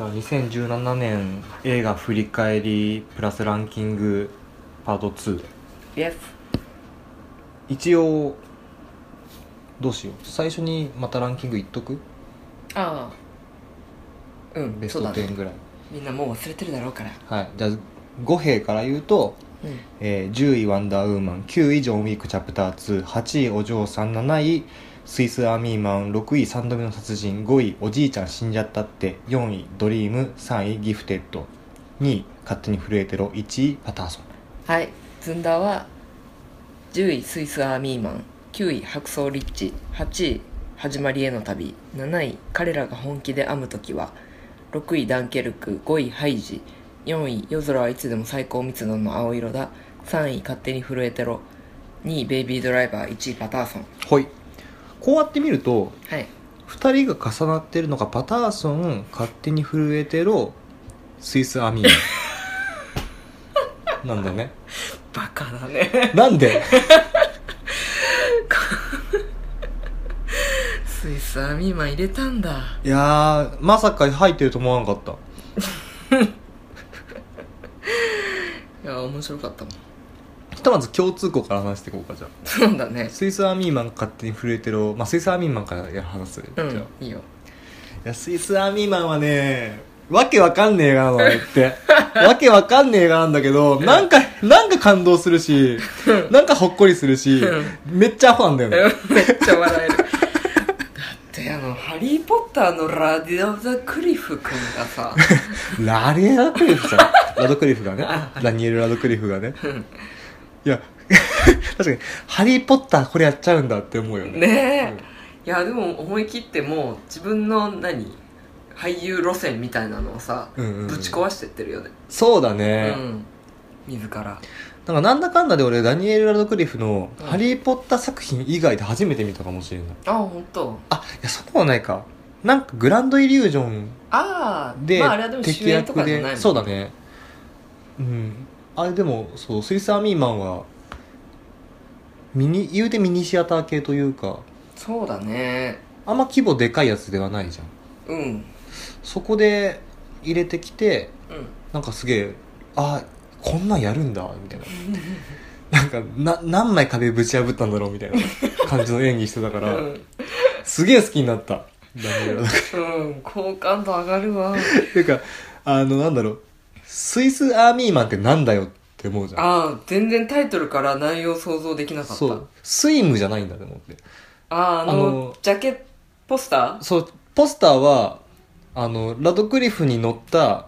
じゃあ2017年映画振り返りプラスランキングパート2 Yes 一応どうしよう。最初にまたランキングいっとく？ああ。うんベストそうだね。10ぐらい、みんなもう忘れてるだろうから。はい。じゃあ5兵から言うと、うん。えー10位ワンダーウーマン9位ジョン・ウィークチャプター28位お嬢さん7位スイスアーミーマン6位3度目の殺人5位おじいちゃん死んじゃったって4位ドリーム3位ギフテッド2位勝手に震えてろ1位パターソン。はいずんだは10位スイスアーミーマン9位白装リッチ8位始まりへの旅7位彼らが本気で編む時は6位ダンケルク5位ハイジ4位夜空はいつでも最高密度の青色だ3位勝手に震えてろ2位ベイビードライバー1位パターソン。はいこうやって見るとはい。2人が重なってるのがパターソン勝手に震えてろスイスアーミー なんだね。バカだね。なんで？スイスアーミーマン入れたんだ。いやーまさか入ってると思わなかった。いや面白かったもんひとまず共通項から話していこうかじゃあ。そうだね。スイスアーミーマン勝手に震えてろまあスイスアーミーマンからや話す、うじゃあ。んいいよ。いやスイスアーミーマンはねわけわかんねえ映画なのって。わけわかんねえ映画 なんだけどなんかなんか感動するしなんかほっこりするしめっちゃアホなんだよね。めっちゃ笑える。だってあの「ハリー・ポッター」のラディオ・ザ・クリフ君がさ。ラリエラドクリフさん。ラドクリフがね。ダニエル・ラドクリフがねいや 確かに「ハリー・ポッター」これやっちゃうんだって思うよね。ねえ、いやでも思い切ってもう自分の何俳優路線みたいなのをさ、うんうんうん。ぶち壊してってるよね。そうだね、うん。自ら。なんかなんだかんだで俺ダニエル・ラドクリフの「うん。ハリー・ポッター」作品以外で初めて見たかもしれない。あ本当。あいやそうはないか。なんかグランドイリュージョンああで、まああれはでも主演とかじゃないそうだね。うんあれでもそうスイスアーミーマンはミニ言うてミニシアター系というかそうだね。あんま規模でかいやつではないじゃん。うん。うんそこで入れてきてなんかすげえあこんなんやるんだみたいな。なんかな何枚壁ぶち破ったんだろうみたいな感じの演技してたから、うん、すげえ好きになった。ダニエル・ラドクリフうん、好感度上がるわ。っ ていうかあのなんだろうスイスアーミーマンってなんだよって思うじゃん。ああ全然タイトルから内容想像できなかった。そう。スイムじゃないんだと思って。あああのジャケポスター？そうポスターはあのラドクリフに乗った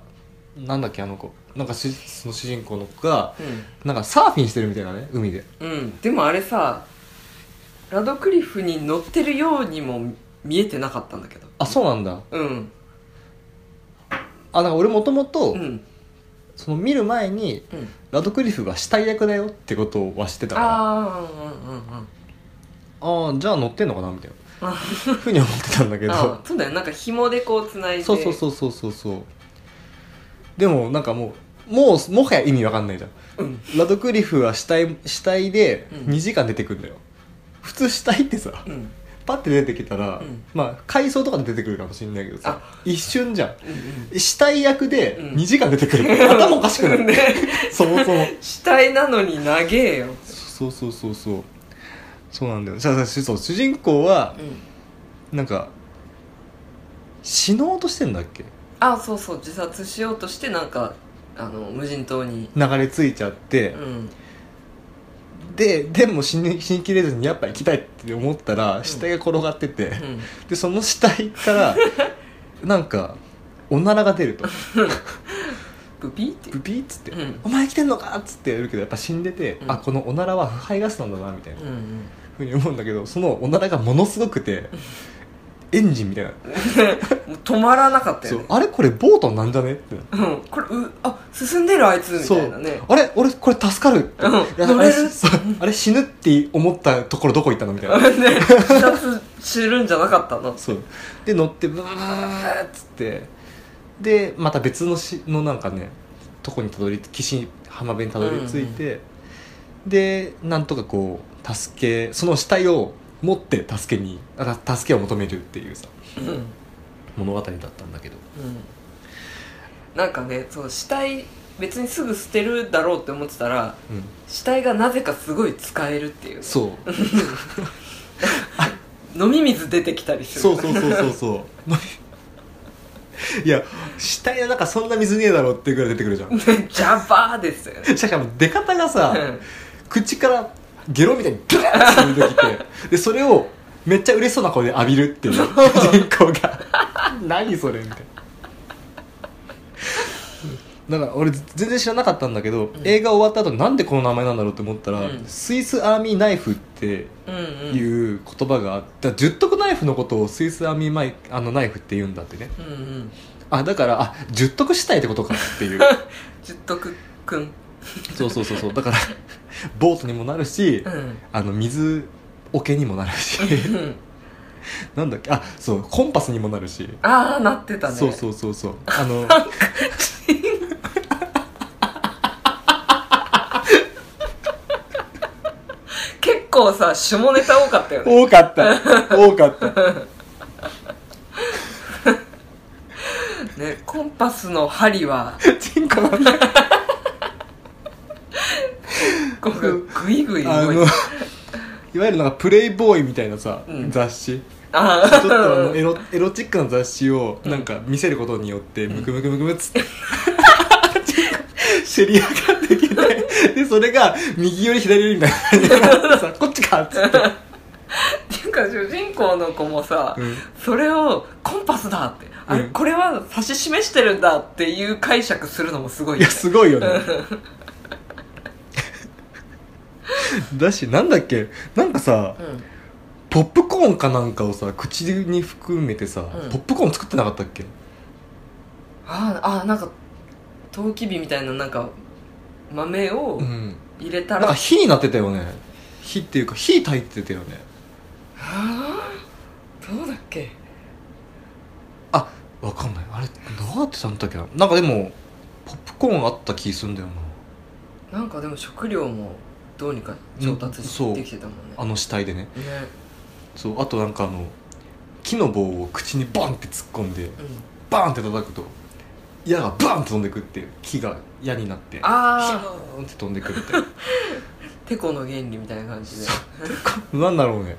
なんだっけあの子。なんかしその主人公の子がなんかサーフィンしてるみたいなね海で。うん、うん、でもあれさラドクリフに乗ってるようにも見えてなかったんだけど。あそうなんだ。うん。あなんか俺もともとうんその見る前にうん。ラドクリフが死体役だよってことは知ってたから。ああうんうんうんうん。あじゃあ乗ってんのかなみたいな。ふうに思ってたんだけど。あそうだよなんか紐でこうつないで。そうそうそうそうそう。そうでもなんかもうもうもはや意味わかんないじゃん。うん。ラドクリフは死体死体でうん。2時間出てくるんだよ、普通死体ってさ。うんパッて出てきたら、うん。まあ回想とかで出てくるかもしれないけどさあ。一瞬じゃん。うん死体役でうん。2時間出てくる、頭おかしくなるね。そもそも。死体なのに長えよ。そうそうそうそう。そうなんだよ。じゃあそう主人公はうん。なんか死のうとしてんだっけ？あそうそう。自殺しようとしてなんかあの無人島に。流れ着いちゃってう、んででも死に死にきれずにやっぱ行きたいって思ったら死体が転がってて、うん。でその死体から なんかおならが出ると。ブピーって？ブピーっつって「うん。お前来てんのか?」っつってやるけどやっぱ死んでて、うん。あこのおならは腐敗ガスなんだなみたいなふうに思うんだけどそのおならがものすごくて エンジンみたいな、もう止まらなかったよね。そう。あれこれボートなんじゃねって。なうん。これうあ進んでるあいつみそたいうなね。あれ俺これ助かるって、うん。乗れる？あれそう。あれ死ぬって思ったところどこ行ったのみたいな。ね自殺するんじゃなかったの？そう。で乗ってブーっつって。でまた別のしのなんかねとこにたどり岸浜辺にたどり着いて、でなんとかこう助けその死体を持って助けにあ助けを求めるっていうさうん。うん物語だったんだけど。なんかねそう死体別にすぐ捨てるだろうって思ってたらうん。死体がなぜかすごい使えるっていう。そう。飲み水出てきたりする。そうそうそうそうそう。いや死体の中そんな水ねえだろってぐらい出てくるじゃん。ジャバーですよね。しかも出方がさうん。口からゲロみたいにブワーッて出てきてでそれをめっちゃ嬉しそうな顔で浴びるっていう主人公が。何それみたいな。だから俺全然知らなかったんだけど、映画終わった後なんでこの名前なんだろうって思ったら、うん。スイスアーミーナイフってうんうんいう言葉があって十徳ナイフのことをスイスアーミーマイあのナイフって言うんだってね。うんうん。あだからあ十徳したいってことかっていう。十徳くんそうそうそうそう。だからボートにもなるし、うん。あの水桶にもなるし。うん。なんだっけ？あそうコンパスにもなるし、ああなってたね。そうそうそうそう。あの結構さ下ネタ多かったよね。多かった。多かった。ねコンパスの針は。チンコのねこうグイグイ動いて。いわゆるなんかプレイボーイみたいなさ、うん。雑誌。あちょっとあのーエロエロチックな雑誌をうん。なんか見せることによってムクムクムクムっつって。知り上がってきてでそれが右より左よりみたいな感じでさ こっちかっつって、っていうか主人公の子もさ、うん。それをコンパスだって。あれ、うん。これは指し示してるんだっていう解釈するのもすごいいやすごいよね だしなんだっけなんかさうん。ポップコーンかなんかをさ口に含めてさ、うん。ポップコーン作ってなかったっけ？あーあーなんかトウキビみたいななんか豆をうん。入れたら、なんか火になってたよね。火っていうか火焚いてたよね。あー？どうだっけ？あわかんない。あれどうやってたんだっけな？なんかでもポップコーンあった気すんだよな。なんかでも食料もどうにか調達うんそうできてたもんね。あの死体でね。ね。そうあとなんかあの木の棒を口にバンって突っ込んでうん。バーンって叩くと矢がバーンって飛んでくっていう木が矢になってヒあャーンって飛んでくるみたいなあ テコの原理みたいな感じで。なんだろうね。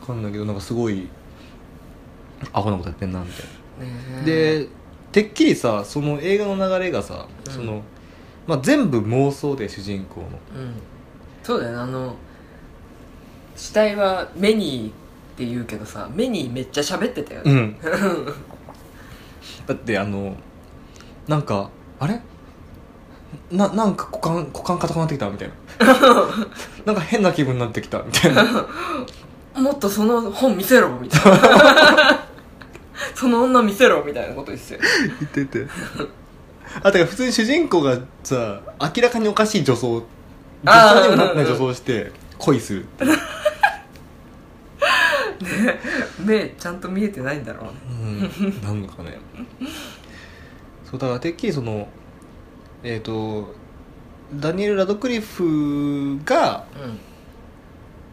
わかんないけどなんかすごいアホなことやってんなみたいな。ねでてっきりさその映画の流れがさ、うん。そのまあ、全部妄想で主人公の。うん。そうだよね。あの死体はメニーって言うけどさメニーめっちゃ喋ってたよね、うん。だってあのなんかあれ？ななんか股間股間硬くなってきたみたいな。なんか変な気分になってきたみたいな。もっとその本見せろみたいな。その女見せろみたいなこと言ってたよ。言っててあだから普通に主人公がさ明らかにおかしい女装女装にもなってない女装をして恋するっていう目ちゃんと見えてないんだろうね。うん。なんのかね。そうだからてっきりそのえっ、とダニエル・ラドクリフが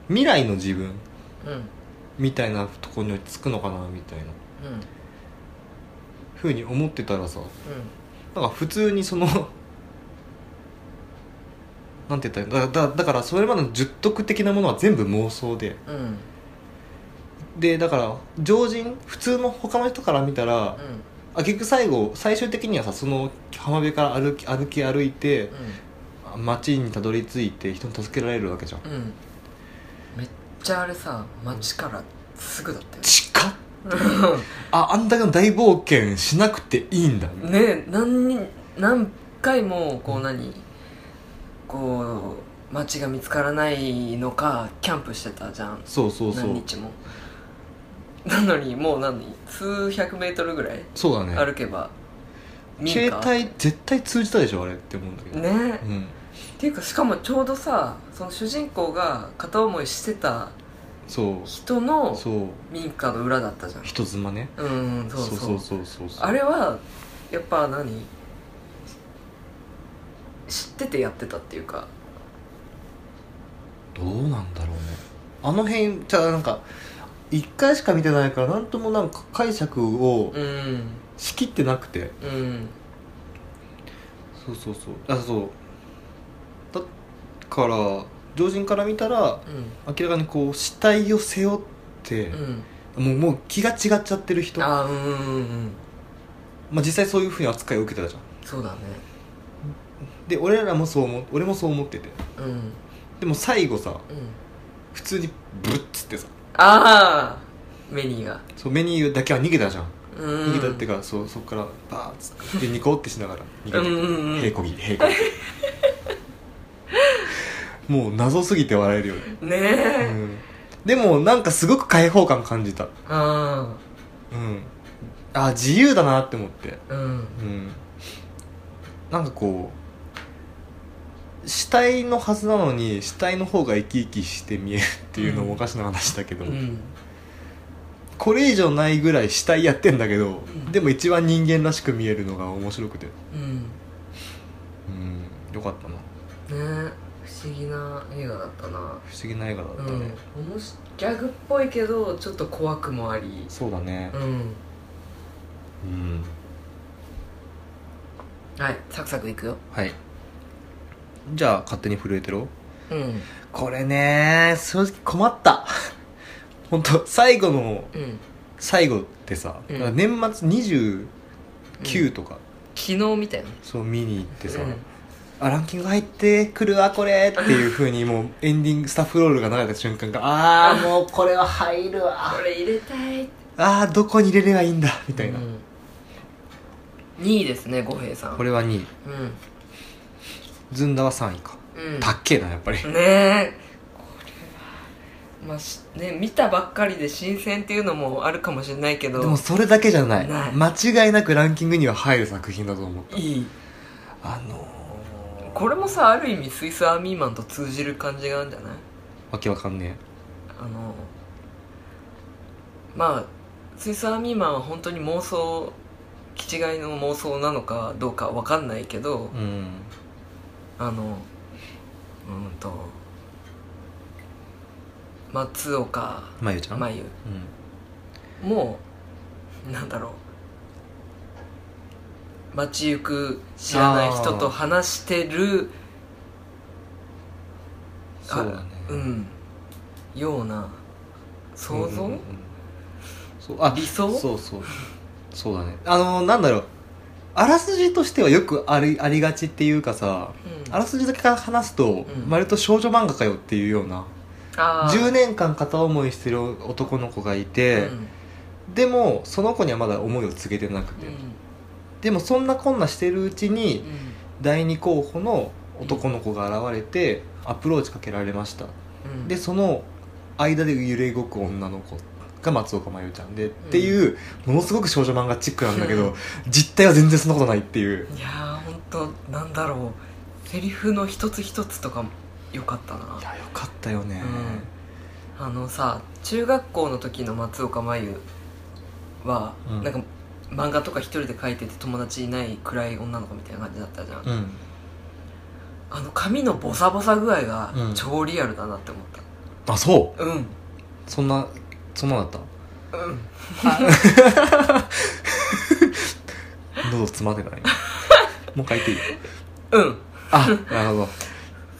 未来の自分うん。うん。みたいなところに落ち着くのかなみたいな。うん。ふうに思ってたらさうなんか普通にその なんて言ったらいいの？だだだからそれまでの十徳的なものは全部妄想で。んうん。でだから常人普通の他の人から見たらあ結局最後最終的にはさその浜辺から歩き歩き歩いて街にたどり着いて人に助けられるわけじゃん。うん。うんめっちゃあれさ街からすぐだったよ近っああんだけの大冒険しなくていいんだ。ねえ何人何回もこう何こう街が見つからないのかキャンプしてたじゃん。そうそうそう。何日も。なのにもう何数百メートルぐらいそうだね。歩けば民携家帯絶対通じたでしょあれって思うんだけど。ね。うん。っていうかしかもちょうどさその主人公が片思いしてたそう。人のそう。民家の裏だったじゃん。人妻ね。うんそうそう。そうそうそうそう。あれはやっぱ何？知っててやってたっていうか。どうなんだろうね。あの辺じゃあなんか一回しか見てないからなんともなんか解釈をうん。しきってなくて。うん。そうそうそう。あそう。だから常人から見たらうん。明らかにこう死体を背負って、うん。もうもう気が違っちゃってる人。ああうんうんうんまあ、実際そういうふうに扱いを受けてたじゃん。そうだね。で俺らもそう思う俺もそう思ってて。うん。うんでも最後さ普通にブッつってさ。ああメニーが。そうメニューだけは逃げたじゃん、うん。逃げたってかそうそこからバーッつってでニコってしながら逃げてうんうんうん平こぎ平こぎ もう謎すぎて笑えるよね、ねうえ、ん、でもなんかすごく開放感感じた。あうん。あ自由だなって思って。あうん。うん。なんかこう死体のはずなのに死体の方が生き生きして見えるっていうのもおかしな話だけど、うん。これ以上ないぐらい死体やってんだけど、ん。でも一番人間らしく見えるのが面白くて。うん。うん。よかったな。ね。え不思議な映画だったな。不思議な映画だったね、うん。おもしギャグっぽいけどちょっと怖くもあり。そうだね。うん。うん。はい。サクサクいくよ。はい。じゃあ勝手に震えてろ。うん。これね正直困った。本当最後のうん。最後ってさ、うん。年末29とか、昨日みたいなそう見に行ってさ、うんあランキング入ってくるわこれっていうふうにもうエンディングスタッフロールが流れた瞬間がああもうこれは入るわ。これ入れたいああどこに入れればいいんだみたいな、うん、2位ですね五平さん。これは2位。うずんだは3位か、ん、うん、たっけえなやっぱり、ねえ。これはまあしね見たばっかりで新鮮っていうのもあるかもしれないけど。でもそれだけじゃない。間違いなくランキングには入る作品だと思った。いい。あのー、これもさある意味スイスアーミーマンと通じる感じがあるんじゃない？わけわかんねあのまあスイスアーミーマンは本当に妄想気違いの妄想なのかどうかわかんないけどえうん。あのうんと松岡まゆちゃん？真優うん。もなんだろう街行く知らない人と話してるそうだね。うん。ような想像、うんうんうん。そうあ理想？そうそう。そうだね。あのなんだろう。あらすじとしてはよくありありがちっていうかさ、うん。あらすじだけから話すと、ん。割と少女漫画かよっていうようなあー。10年間片思いしてる男の子がいて、うん。でもその子にはまだ思いを告げてなくて、でもそんなこんなしてるうちにうん。第二候補の男の子が現れてアプローチかけられました、うん。でその間で揺れ動く女の子が松岡真優ちゃんで、っていうものすごく少女漫画チックなんだけど実態は全然そんなことないっていう。いやー本当なんだろう。セリフの一つ一つとかよかったな。いやよかったよね、あのさ中学校の時の松岡真優は、うん。なんか漫画とか一人で描いてて友達いない暗い女の子みたいな感じだったじゃん、うん。あの髪のボサボサ具合がうん。超リアルだなって思っあそう？たうん。そんなそんなだった？うん。喉詰まってない？もう書いていい？うん。あなるほど。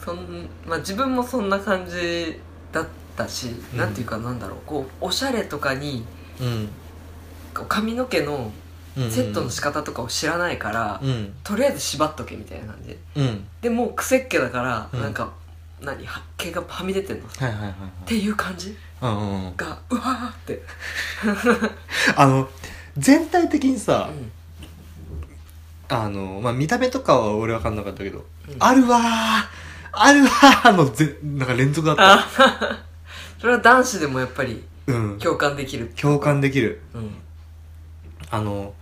そんまあ自分もそんな感じだったし、うん。なんていうかなんだろう。こうおしゃれとかにうん。こう髪の毛のうんセットの仕方とかを知らないから、うん。とりあえず縛っとけみたいな感じ。でうん。でもう癖っ気だから、うん。なんか何？は毛がはみ出てんの。っはいはいはいはい。ていう感じ。うんうんうん。がうわーって、あの全体的にさ、うん。あのまあ見た目とかは俺分かんなかったけど、うん。あるわーあるわーのぜなんか連続だった。あそれは男子でもやっぱりうん。共感できる共感できる。うん。あの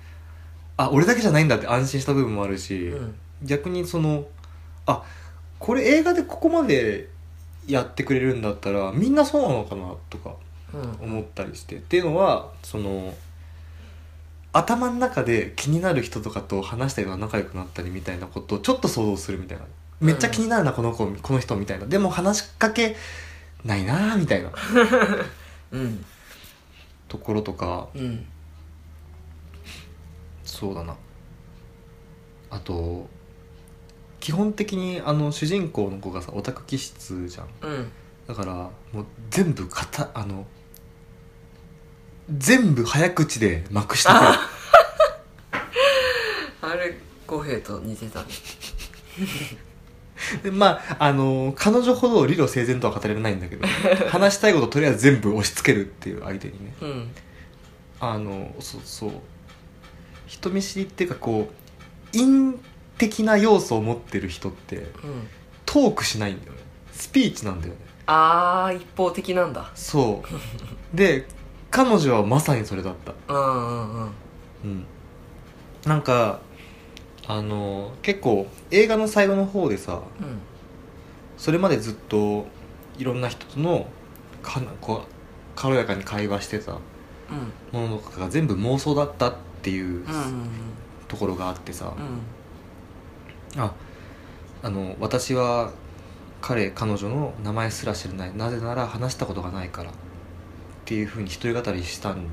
あ俺だけじゃないんだって安心した部分もあるし、うん。逆にそのあこれ映画でここまでやってくれるんだったらみんなそうなのかなとかうん。思ったりして。っていうのはその頭の中で気になる人とかと話したりとか仲良くなったりみたいなことをちょっと想像するみたいな。めっちゃ気になるな、この子この人みたいな。でも話しかけないなみたいな。うん。ところとかうんそうだな。あと基本的にあの主人公の子がさオタク気質じゃん。うん。だからもう全部かたあの全部早口でまくしてくるああれ五平と似てた。ね でまああの彼女ほど理路整然とは語れないんだけど話したいこととりあえず全部押し付けるっていう相手にね。うん。あのそうそう人見知りっていうかこう陰的な要素を持ってる人ってうん。トークしないんだよね。スピーチなんだよね。ああ一方的なんだ。そう。で彼女はまさにそれだった。うんうんうん。うん。なんかあの結構映画の最後の方でさうん。それまでずっといろんな人とのかなこう軽やかに会話してたうん。ものとかが全部妄想だったっていうところがあってさ、うん。ああの私は彼彼女の名前すら知らない。なぜなら話したことがないから。っていうふうに一人語りしたん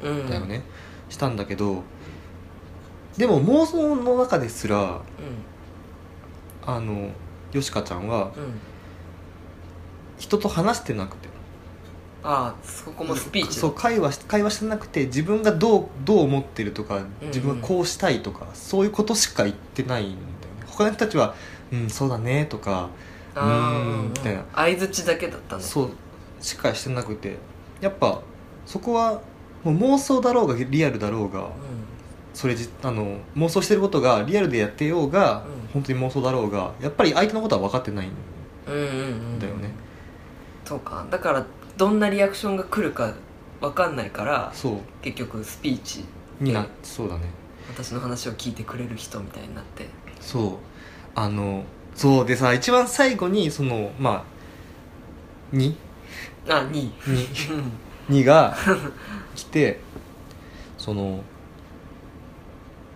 うんだよね、したんだけどでも妄想の中ですらうん。あのよしかちゃんはうん。人と話してなくてああそこもスピーチだ。そう会話し会話してなくて自分がどうどう思ってるとかうん自分がこうしたいとか、そういうことしか言ってないんだよね。他の人たちは「うんそうだね」とかうーんみたいな。相づちだけだったね。そうしかしてなくて。やっぱそこはもう妄想だろうがリアルだろうがうそれじあの妄想してることがリアルでやってようが、うん。本当に妄想だろうがやっぱり相手のことは分かってないんんうんうんうん。だよね、そうか。だからどんなリアクションが来るか分かんないからそう。結局スピーチにな、ねそうだね。私の話を聞いてくれる人みたいになって。そう。あのそうでさ一番最後にそのまあ2あ2位2 2が来てその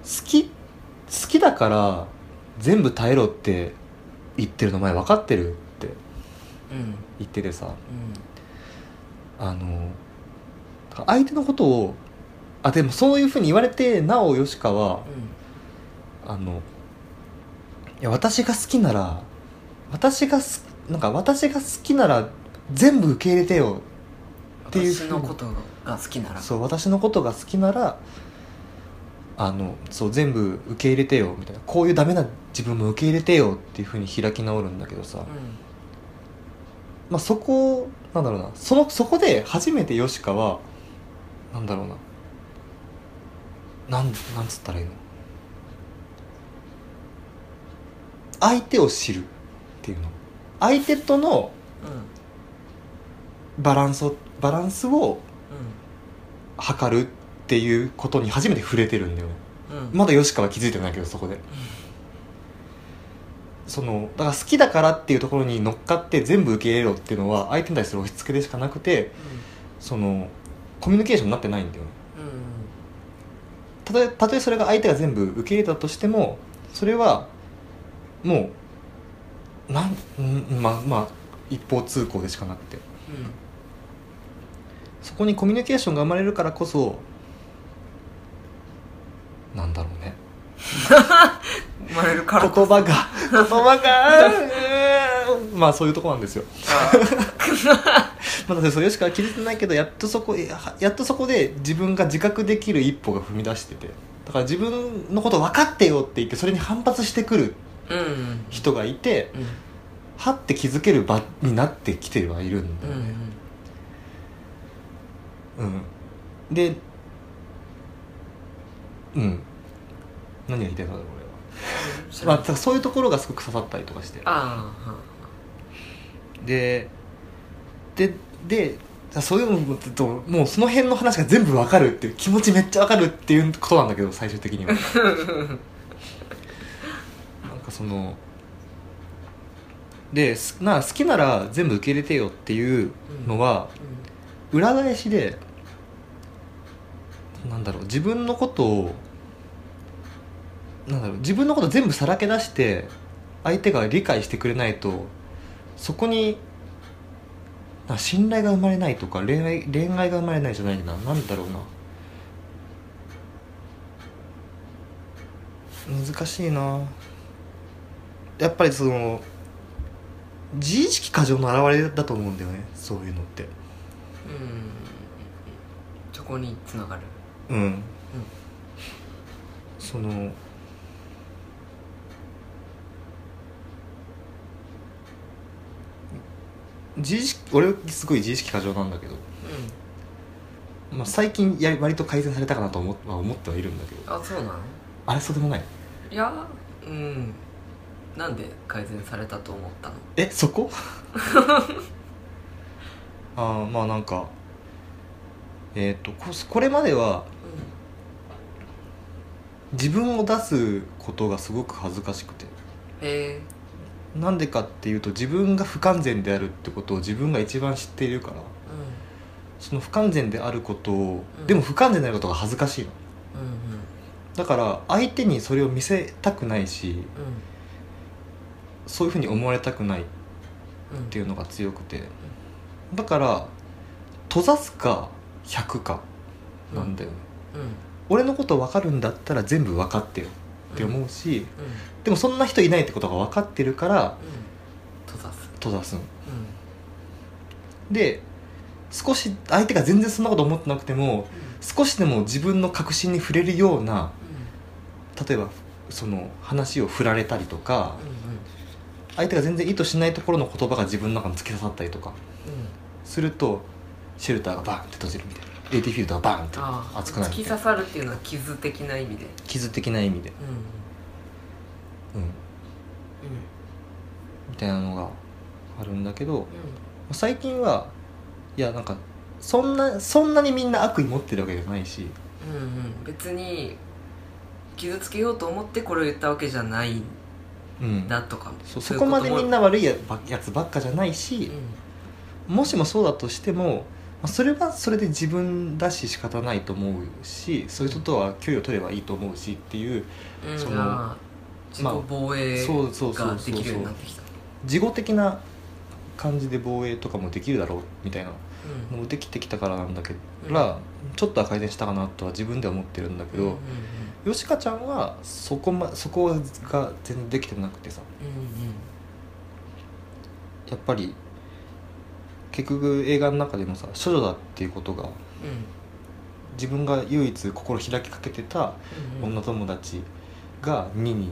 好き好きだから全部耐えろって言ってるの前分かってるってうん。言っててさ。うんあの相手のことをあでもそういうふうに言われてなおよしかはあのいや私が好きなら私がすなんか私が好きなら全部受け入れてよっていう私のことが好きなら。そう私のことが好きならあのそう全部受け入れてよみたいな。こういうダメな自分も受け入れてよっていうふうに開き直るんだけどさ、うまあ、そこなんだろうな。そのそこで初めてヨシカはなんだろうな。なんなんつったらいいの？相手を知るっていうの。相手とのバランスをバランスを測るっていうことに初めて触れてるんだよね。うん。うんまだヨシカは気づいてないけどそこでそのだから好きだからっていうところに乗っかって全部受け入れろっていうのは相手に対する押し付けでしかなくてそのコミュニケーションになってないんだよね。うんうんたとえたとえそれが相手が全部受け入れたとしてもそれはもうなんうんまあまあ一方通行でしかなくて。そこにコミュニケーションが生まれるからこそなんだろうね生まれるから。言葉が。言葉がまあそういうとこなんですよ。まだそうよしかは気づいてないけどやっとそこややっとそこで自分が自覚できる一歩が踏み出してて。だから自分のこと分かってよって言ってそれに反発してくる人がいてうんはって気づける場になってきてはいるんだうんよねうん、でうん何が言いたいのだろう俺は、まあ、そういうところがすごく刺さったりとかして。ああ。でででそういうのもともうその辺の話が全部わかるっていう気持ちめっちゃわかるっていうことなんだけど最終的には。なんかそのですな好きなら全部受け入れてよっていうのは裏返しでなんだろう自分のことをなんだろう自分のこと全部さらけ出して相手が理解してくれないとそこにな信頼が生まれないとか恋愛恋愛が生まれないじゃないな。なんだろうな。難しいな。やっぱりその自意識過剰の表れだと思うんだよねそういうのって。うん。そこにつながる。うん、その自意識俺すごい自意識過剰なんだけど、うまあ、最近やり割と改善されたかなと思,、まあ、思ってはいるんだけど。んあそうなの？あれそうでもない。いやうん。なんで改善されたと思ったの？えそこ？ああまあなんかえっ、とここれまでは自分を出すことがすごく恥ずかしくて。へえなんでかっていうと自分が不完全であるってことを自分が一番知っているから。うその不完全であることを、うん。でも不完全であることが恥ずかしいの。んうん。だから相手にそれを見せたくないしそういうふうに思われたくないっうんうんていうのが強くて。だから閉ざすか100かなんだよね、うん。俺のこと分かるんだったら全部分かってよって思うし、うんでもそんな人いないってことが分かってるからうん。閉ざす。閉ざすん。で少し相手が全然そんなこと思ってなくても少しでも自分の確信に触れるような例えばその話を振られたりとか相手が全然意図しないところの言葉が自分の中に突き刺さったりとかするとシェルターがバーンって閉じるみたいな。AT フィールドがバーンって熱くなる突き刺さるっていうのは傷的な意味で。傷的な意味で、うんうん、みたいなのがあるんだけど最近はいやなんかそんなそんなにみんな悪意持ってるわけじゃないし。うんうん。うん別に傷つけようと思ってこれを言ったわけじゃないうん。なとかそこまでみんな悪いややつばっかじゃないし、もしもそうだとしても、まあ、それはそれで自分だし仕方ないと思うしそういう人とは距離を取ればいいと思うしっていううん。うんその自己防衛ができるようになってきた。事後的な感じで防衛とかもできるだろうみたいな。うん。のもできてきたからなんだけど、うん。ちょっとは改善したかなとは自分では思ってるんだけど、うんうんよしかちゃんはそこ,、ま、そこが全然できてなくてさ。うんやっぱり結局映画の中でもさ処女だっていうことがうん。自分が唯一心開きかけてたうん女友達が2に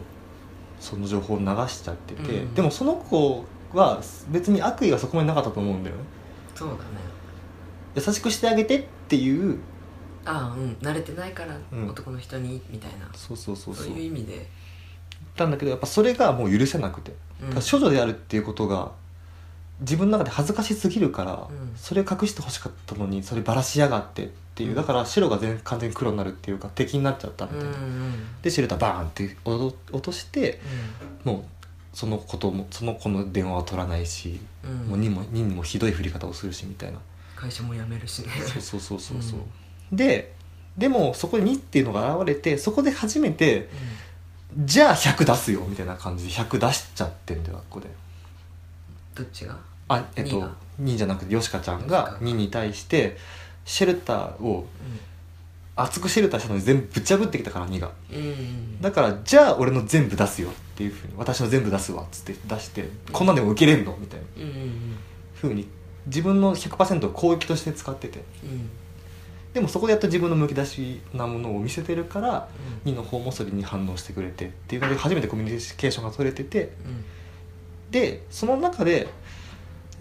その情報を流しちゃってて、うん。でもその子は別に悪意はそこまでなかったと思うんだよね。そうだね。優しくしてあげてっていうああうん。慣れてないからうん。男の人にみたいな。そうそうそうそそうういう意味で。言ったんだけどやっぱそれがもう許せなくて、うん。だから処女であるっていうことが自分の中で恥ずかしすぎるから、うん。それ隠してほしかったのにそればらしやがってっていうだから白が全完全に黒になるっていうか敵になっちゃったみたいな、うんうんでシェルターバーンって落としてもうそのこともその子の電話は取らないし、うん。うんもうにもににもひどい振り方をするしみたいな。会社も辞めるしね。そうそうそうそうそう、ででもそこに2っていうのが現れてそこで初めてじゃあ100出すよみたいな感じで100出しちゃってんだよここで。どっちが？あえっと2が2じゃなくてよしかちゃんがが2に対してシェルターをう厚くシェルターしたのに全部ぶち破ってきたから2が。んうん。だからじゃあ俺の全部出すよっていうふうに私の全部出すわっつって出してこんなんでも受けれんの？みたいな。うんうんふうに自分の100%を攻撃として使ってて。うん。でもそこでやっと自分のむき出しなものを見せてるからうん。2の方もそれに反応してくれてっていうので初めてコミュニケーションが取れてて。うん。でその中で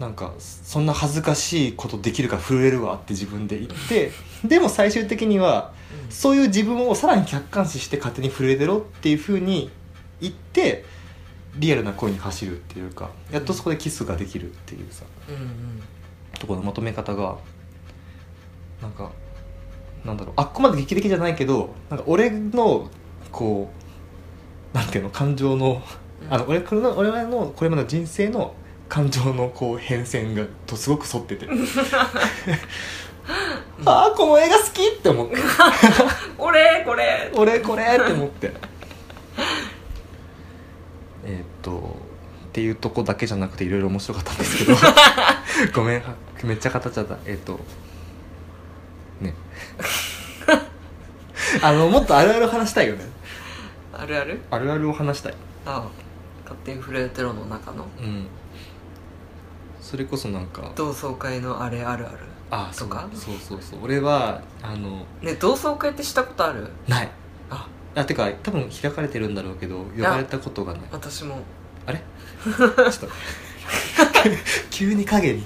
なんかそんな恥ずかしいことできるから震えるわって自分で言ってでも最終的にはそういう自分をさらに客観視して勝手に震えてろっていうふうに言ってリアルな恋に走るっていうかやっとそこでキスができるっていうさうんうん。ところのまとめ方がなんかなんだろうあっこまで劇的じゃないけどなんか俺のこうなんていうの感情のあの俺これの俺のこれまでの人生の感情のこう変遷がとすごく沿ってて。ああこの映画好きって思って。俺これ。俺これって思って。えーっとっていうとこだけじゃなくていろいろ面白かったんですけど。ごめんめっちゃ語っちゃった。えーっとね。あのもっとあるある話したいよね。あるある？あるあるを話したい。ああ。ったってインフレテロの中の。うんそれこそなんか同窓会のあれあるある？あとか？そうそうそう。そう俺はあのね同窓会ってしたことある？ない。あ。あてか多分開かれてるんだろうけど呼ばれたことがない。私も。あれ？ちょっと。急に影に。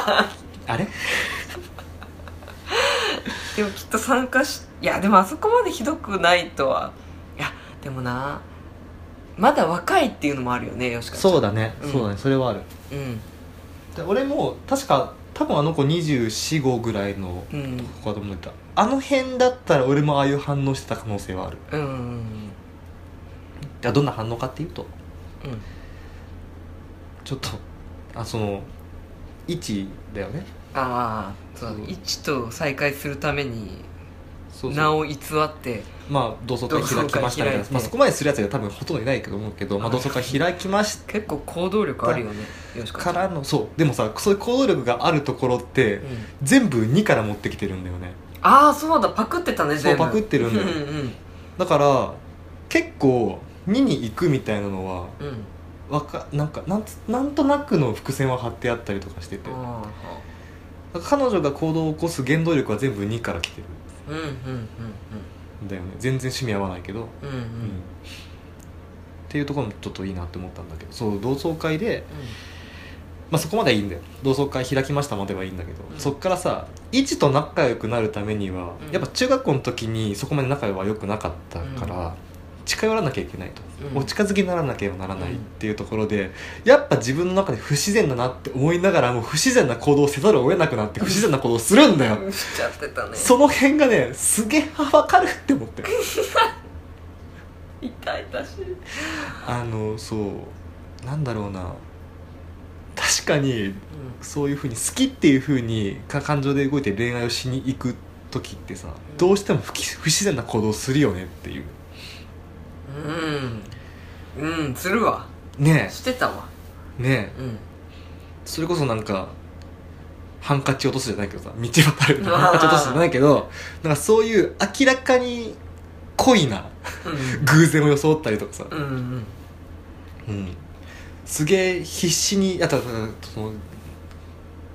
あれ？でもきっと参加しいやでもあそこまでひどくないとは。いやでもなまだ若いっていうのもあるよねよしかそうだね、うん。そうだね。それはある。うんで俺も確か多分あの子245ぐらいのうん。子だと思ってた。あの辺だったら俺もああいう反応してた可能性はある。うんうんいやどんな反応かっていうとうん。ちょっとあその位置だよね。ああそと再会するために名を偽ってまあ同窓会開きましたみたいな。まあ、そこまでするやつが多分ほとんどいないと思うけど、まあ、同窓会開きまし結構行動力あるよねかからのそう。でもさそういう行動力があるところって、うん。全部2から持ってきてるんだよね。ああそうだ。パクってたねそう全部。パクってるんだようんうんだから結構2に行くみたいなのはうん。わかなんかなんつなんとなくの伏線は張ってあったりとかしてて。あ彼女が行動を起こす原動力は全部2から来てる。ーうんうんうんん。だよね。全然趣味合わないけど、うんうん。っていうところもちょっといいなって思ったんだけど。そう同窓会で、まあ、そこまではいいんだよ。同窓会開きましたまではいいんだけど、うん。そっからさ一と仲良くなるためには、うん。やっぱ中学校の時にそこまで仲は良くなかったから、うん近寄らなきゃいけないと、うん。お近づきにならなければならないっていうところで、やっぱ自分の中で不自然だなって思いながらも不自然な行動をせざるを得なくなって不自然な行動をするんだよ、うん。しちゃってたね。その辺がねすげえ分かるって思って。痛々しい。あのそうなんだろうな。確かにそういうふうに好きっていうふうにか感情で動いて恋愛をしに行く時ってさ、ん。どうしても不自然な行動をするよねっていううん。うんするわ。ねしてたわ。えねえ。うん。それこそなんかハンカチ落とすじゃないけどさ道渡るうわー。ハンカチ落とすじゃないけどなんかそういう明らかに恋な偶然を装ったりとかさ、うんうん。うん、すげえ必死にあとその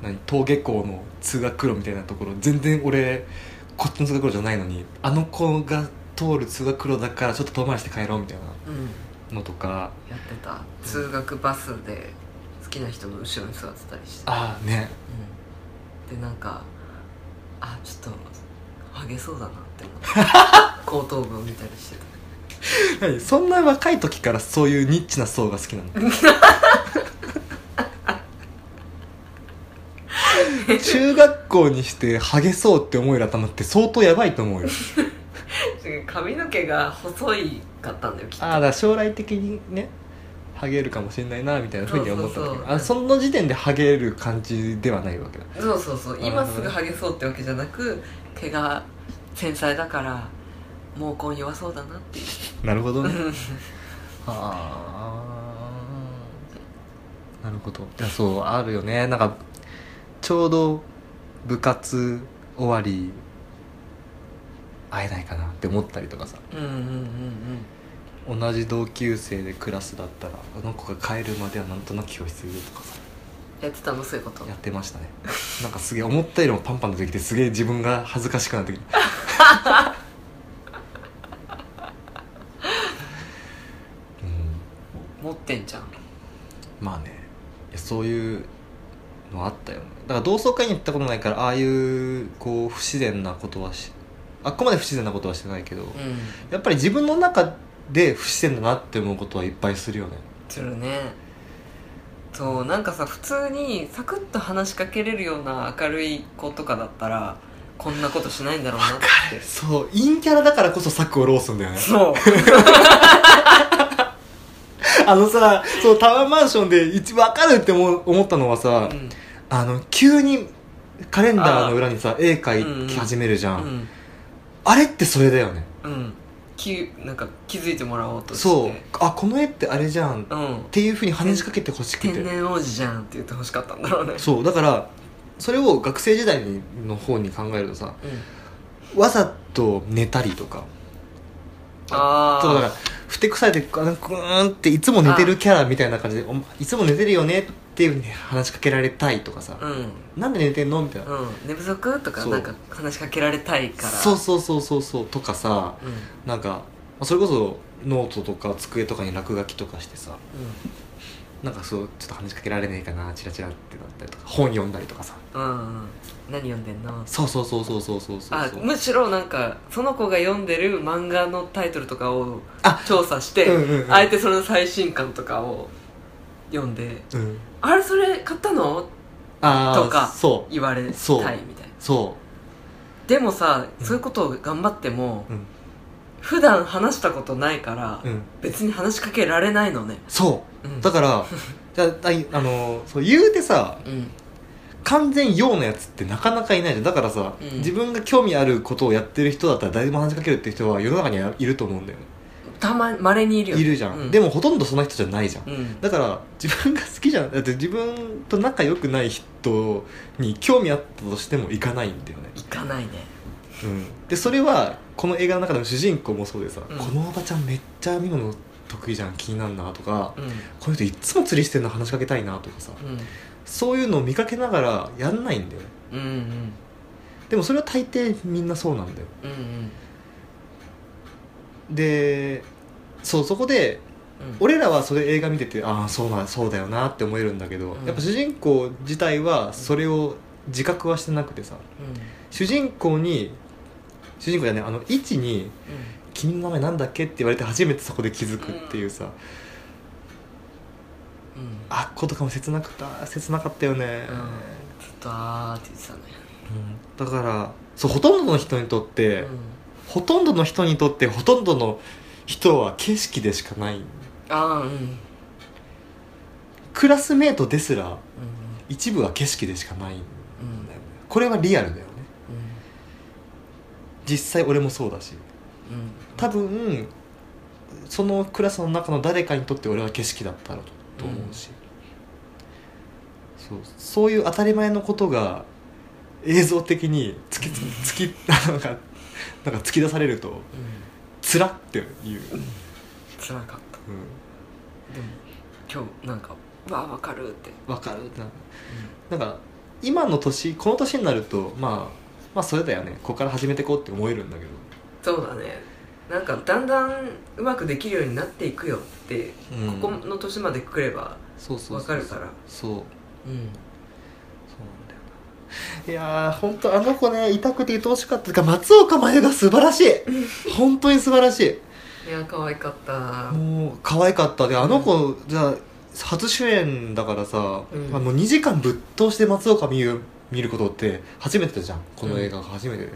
何登下校の通学路みたいなところ全然俺こっちの通学路じゃないのにあの子が通る通学路だからちょっと遠回りして帰ろうみたいなのとか。やってた。通学バスで好きな人の後ろに座ってたりして。ああね。うん。でなんかあちょっとハゲそうだなって思って。後頭部を見たりしてた。何？そんな若い時からそういうニッチな層が好きなの？中学校にしてハゲそうって思える頭って相当やばいと思うよ髪の毛が細いかったんだよきっと。ああだから将来的にねハゲるかもしれないなみたいなふうには思ったんだけ。どそあその時点でハゲる感じではないわけだ。そうそうそう。今すぐハゲそうってわけじゃなく毛が繊細だから毛根弱そうだなっていう。なるほどね。うん。はあ。なるほど。いやそうあるよね。なんかちょうど部活終わり会えないかなって思ったりとかさ。うんうんうんうん同じ同級生でクラスだったらあの子が帰るまではなんとなく教室いるとかさ。やってたの？そういうこと？やってましたね。なんかすげえ思ったよりもパンパン出てきてすげえ自分が恥ずかしくなってきてうん。持ってんじゃん。まあね。いやそういうのあったよね。だから同窓会に行ったことないからああいうこう不自然なことはしあっこまで不自然なことはしてないけど、うん。やっぱり自分の中で不自然だなって思うことはいっぱいするよね。するね。そうなんかさ普通にサクッと話しかけれるような明るい子とかだったらこんなことしないんだろうなって。そう陰キャラだからこそ策をローすんだよね。そう。あのさそうタワーマンションで一番分かるって思ったのはさ、うん。あの急にカレンダーの裏にさ絵描き始めるじゃん、うんあれってそれだよね。うん。きなんか気づいてもらおうとして。そう。あこの絵ってあれじゃん。っうん。ていうふうに話しかけてほしくて。天然王子じゃんって言ってほしかったんだろうね。そう。だからそれを学生時代の方に考えるとさうん。わざと寝たりとか。ああそうだからふてくされてあのグーンっていつも寝てるキャラみたいな感じで「おいつも寝てるよね」って話しかけられたいとかさ。うん「なんで寝てんの?」みたいな、うん。寝不足とかそう。なんか話しかけられたいから。そうそうそうそうそうとかさ。うん。なんかまあそれこそノートとか机とかに落書きとかしてさ。なんかそうちょっと話しかけられねえかなチラチラってなったりとか本読んだりとかさ。うんうん。うん何読んでんの？そうそうそうそうそうそうそうあむしろなんかその子が読んでる漫画のタイトルとかをあ調査して、うんうんうん。あえてその最新刊とかを読んでうん「あれそれ買ったの?」とかそう。言われたいみたいな。そでもさ、うん。そういうことを頑張ってもううん。普段話したことないから、うん。別に話しかけられないのね。そう。うん。だから じゃあいあのそう言うてさうん。完全陽のやつってなかなかいないじゃん。だからさ、うん。自分が興味あることをやってる人だったら誰でも話しかけるって人は世の中にはいると思うんだよねたままれにいるよいるじゃん、うん、でもほとんどその人じゃないじゃん。うん。だから自分が好きじゃん。だって自分と仲良くない人に興味あったとしても行かないんだよね、行かないね。うん、でそれはこの映画の中でも主人公もそうでさ、うん。このおばちゃんめっちゃ編み物得意じゃん気になるなとか、うん。この人いっつも釣りしてんの話しかけたいなとかさうん。そういうのを見かけながらやんないんだよね。うんうん。でもそれは大抵みんなそうなんだよ。うんうんでそうそこでうん。俺らはそれ映画見ててああそうなそうだよなって思えるんだけど、うん。やっぱ主人公自体はそれを自覚はしてなくてさ。主人公に主人公じゃねあの位置に「君の名前なんだっけ?」って言われて初めてそこで気づくっていうさ、うん。うんあっことかも切なくた切なかったよね、うん。ずっとあーって言ってたね。うん。だからそうほとんどの人にとって、うんほとんどの人にとってほとんどの人は景色でしかない。ああうん。うんクラスメートですらうん。一部は景色でしかないんだよね。うん。これはリアルだよね。うん。実際俺もそうだし。うん。多分そのクラスの中の誰かにとって俺は景色だったろうと思うし、そう。そういう当たり前のことが映像的に突き突き なんかなんか突き出されるとうんつらっていう、つらかった。うでも今日なんか「わあわかる」って、ん、分かる。ってななんか今の年この年になるとまあまあそれだよね。ここから始めていこうって思えるんだけど。そうだね。なんかだんだんうまくできるようになっていくよって、うん。ここの年まで来ればそうそうそうわかるから。そう。うん。そうなんだよないやー本当あの子ね痛くて愛おしかった。か松岡茉優が素晴らしい。本当に素晴らしい。いや可愛かった。もう可愛かった。であの子、じゃあ初主演だからさ、うん。まあもう2時間ぶっ通して松岡茉優見ることって初めてじゃん。この映画が初めてで、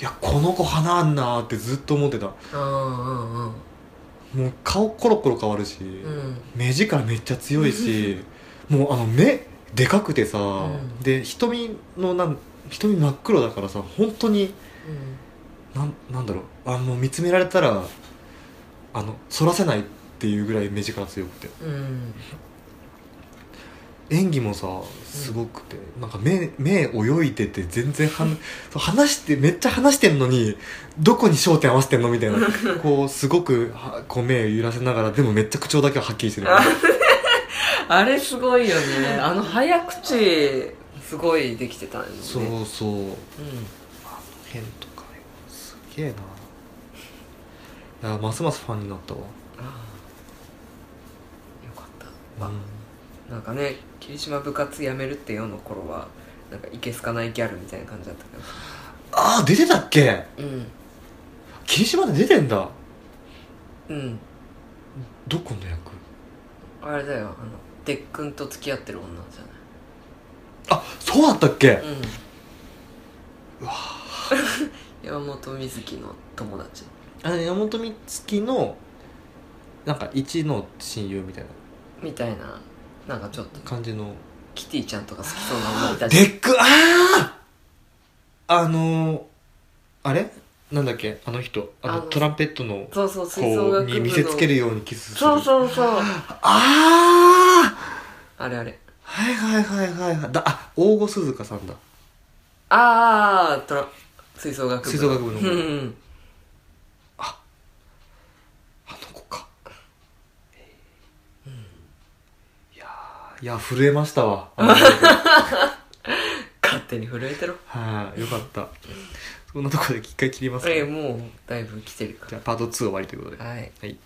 いやこの子花あんなーってずっと思ってた。もう顔コロコロ変わるし、うん。目力めっちゃ強いしもうあの目でかくてさ、ん。で瞳のなん瞳真っ黒だからさ本当になんなんだろう。あもう見つめられたらあの反らせないっていうぐらい目力強くて。うん。うん演技もさすごくて、なんか目目泳いでて全然は 話してめっちゃ話してんのにどこに焦点合わせてんのみたいな。こうすごくはこう目揺らせながらでもめっちゃ口調だけははっきりしてる あ あれすごいよね。あの早口すごいできてたんよね。そうそう。うんあの辺とかよすげえな。いやますますファンになったわ、ああ。よかった、あなんかね霧島部活やめるって世の頃はなんかいけすかないギャルみたいな感じだったけど。ああ出てたっけ？うん。霧島で出てんだ。うん。どこの役？あれだよあのデックンと付き合ってる女じゃあそうだったっけ？ないうん。うわ 山本美月の友達。あの山本美月のなんか一の親友みたいな。みたいななんかちょっと。感じの。キティちゃんとか好きそうな女いたじゃん。デックあああのー、あれ？なんだっけ？あの人。あのトランペットのそうそうに見せつけるようにキスする。そうそうそう。あああれあれ。はいはいはいはいはい。だあ大後寿々花さんだ。ああトラ吹奏楽部吹奏楽部の、子うん、ああの子か、うん、いやいや震えましたわ。勝手に震えてろ。はい、あ、よかった。そんなところで一回切りますか、えもうだいぶ来てるかじゃあパート2終わりということで。らはい。はい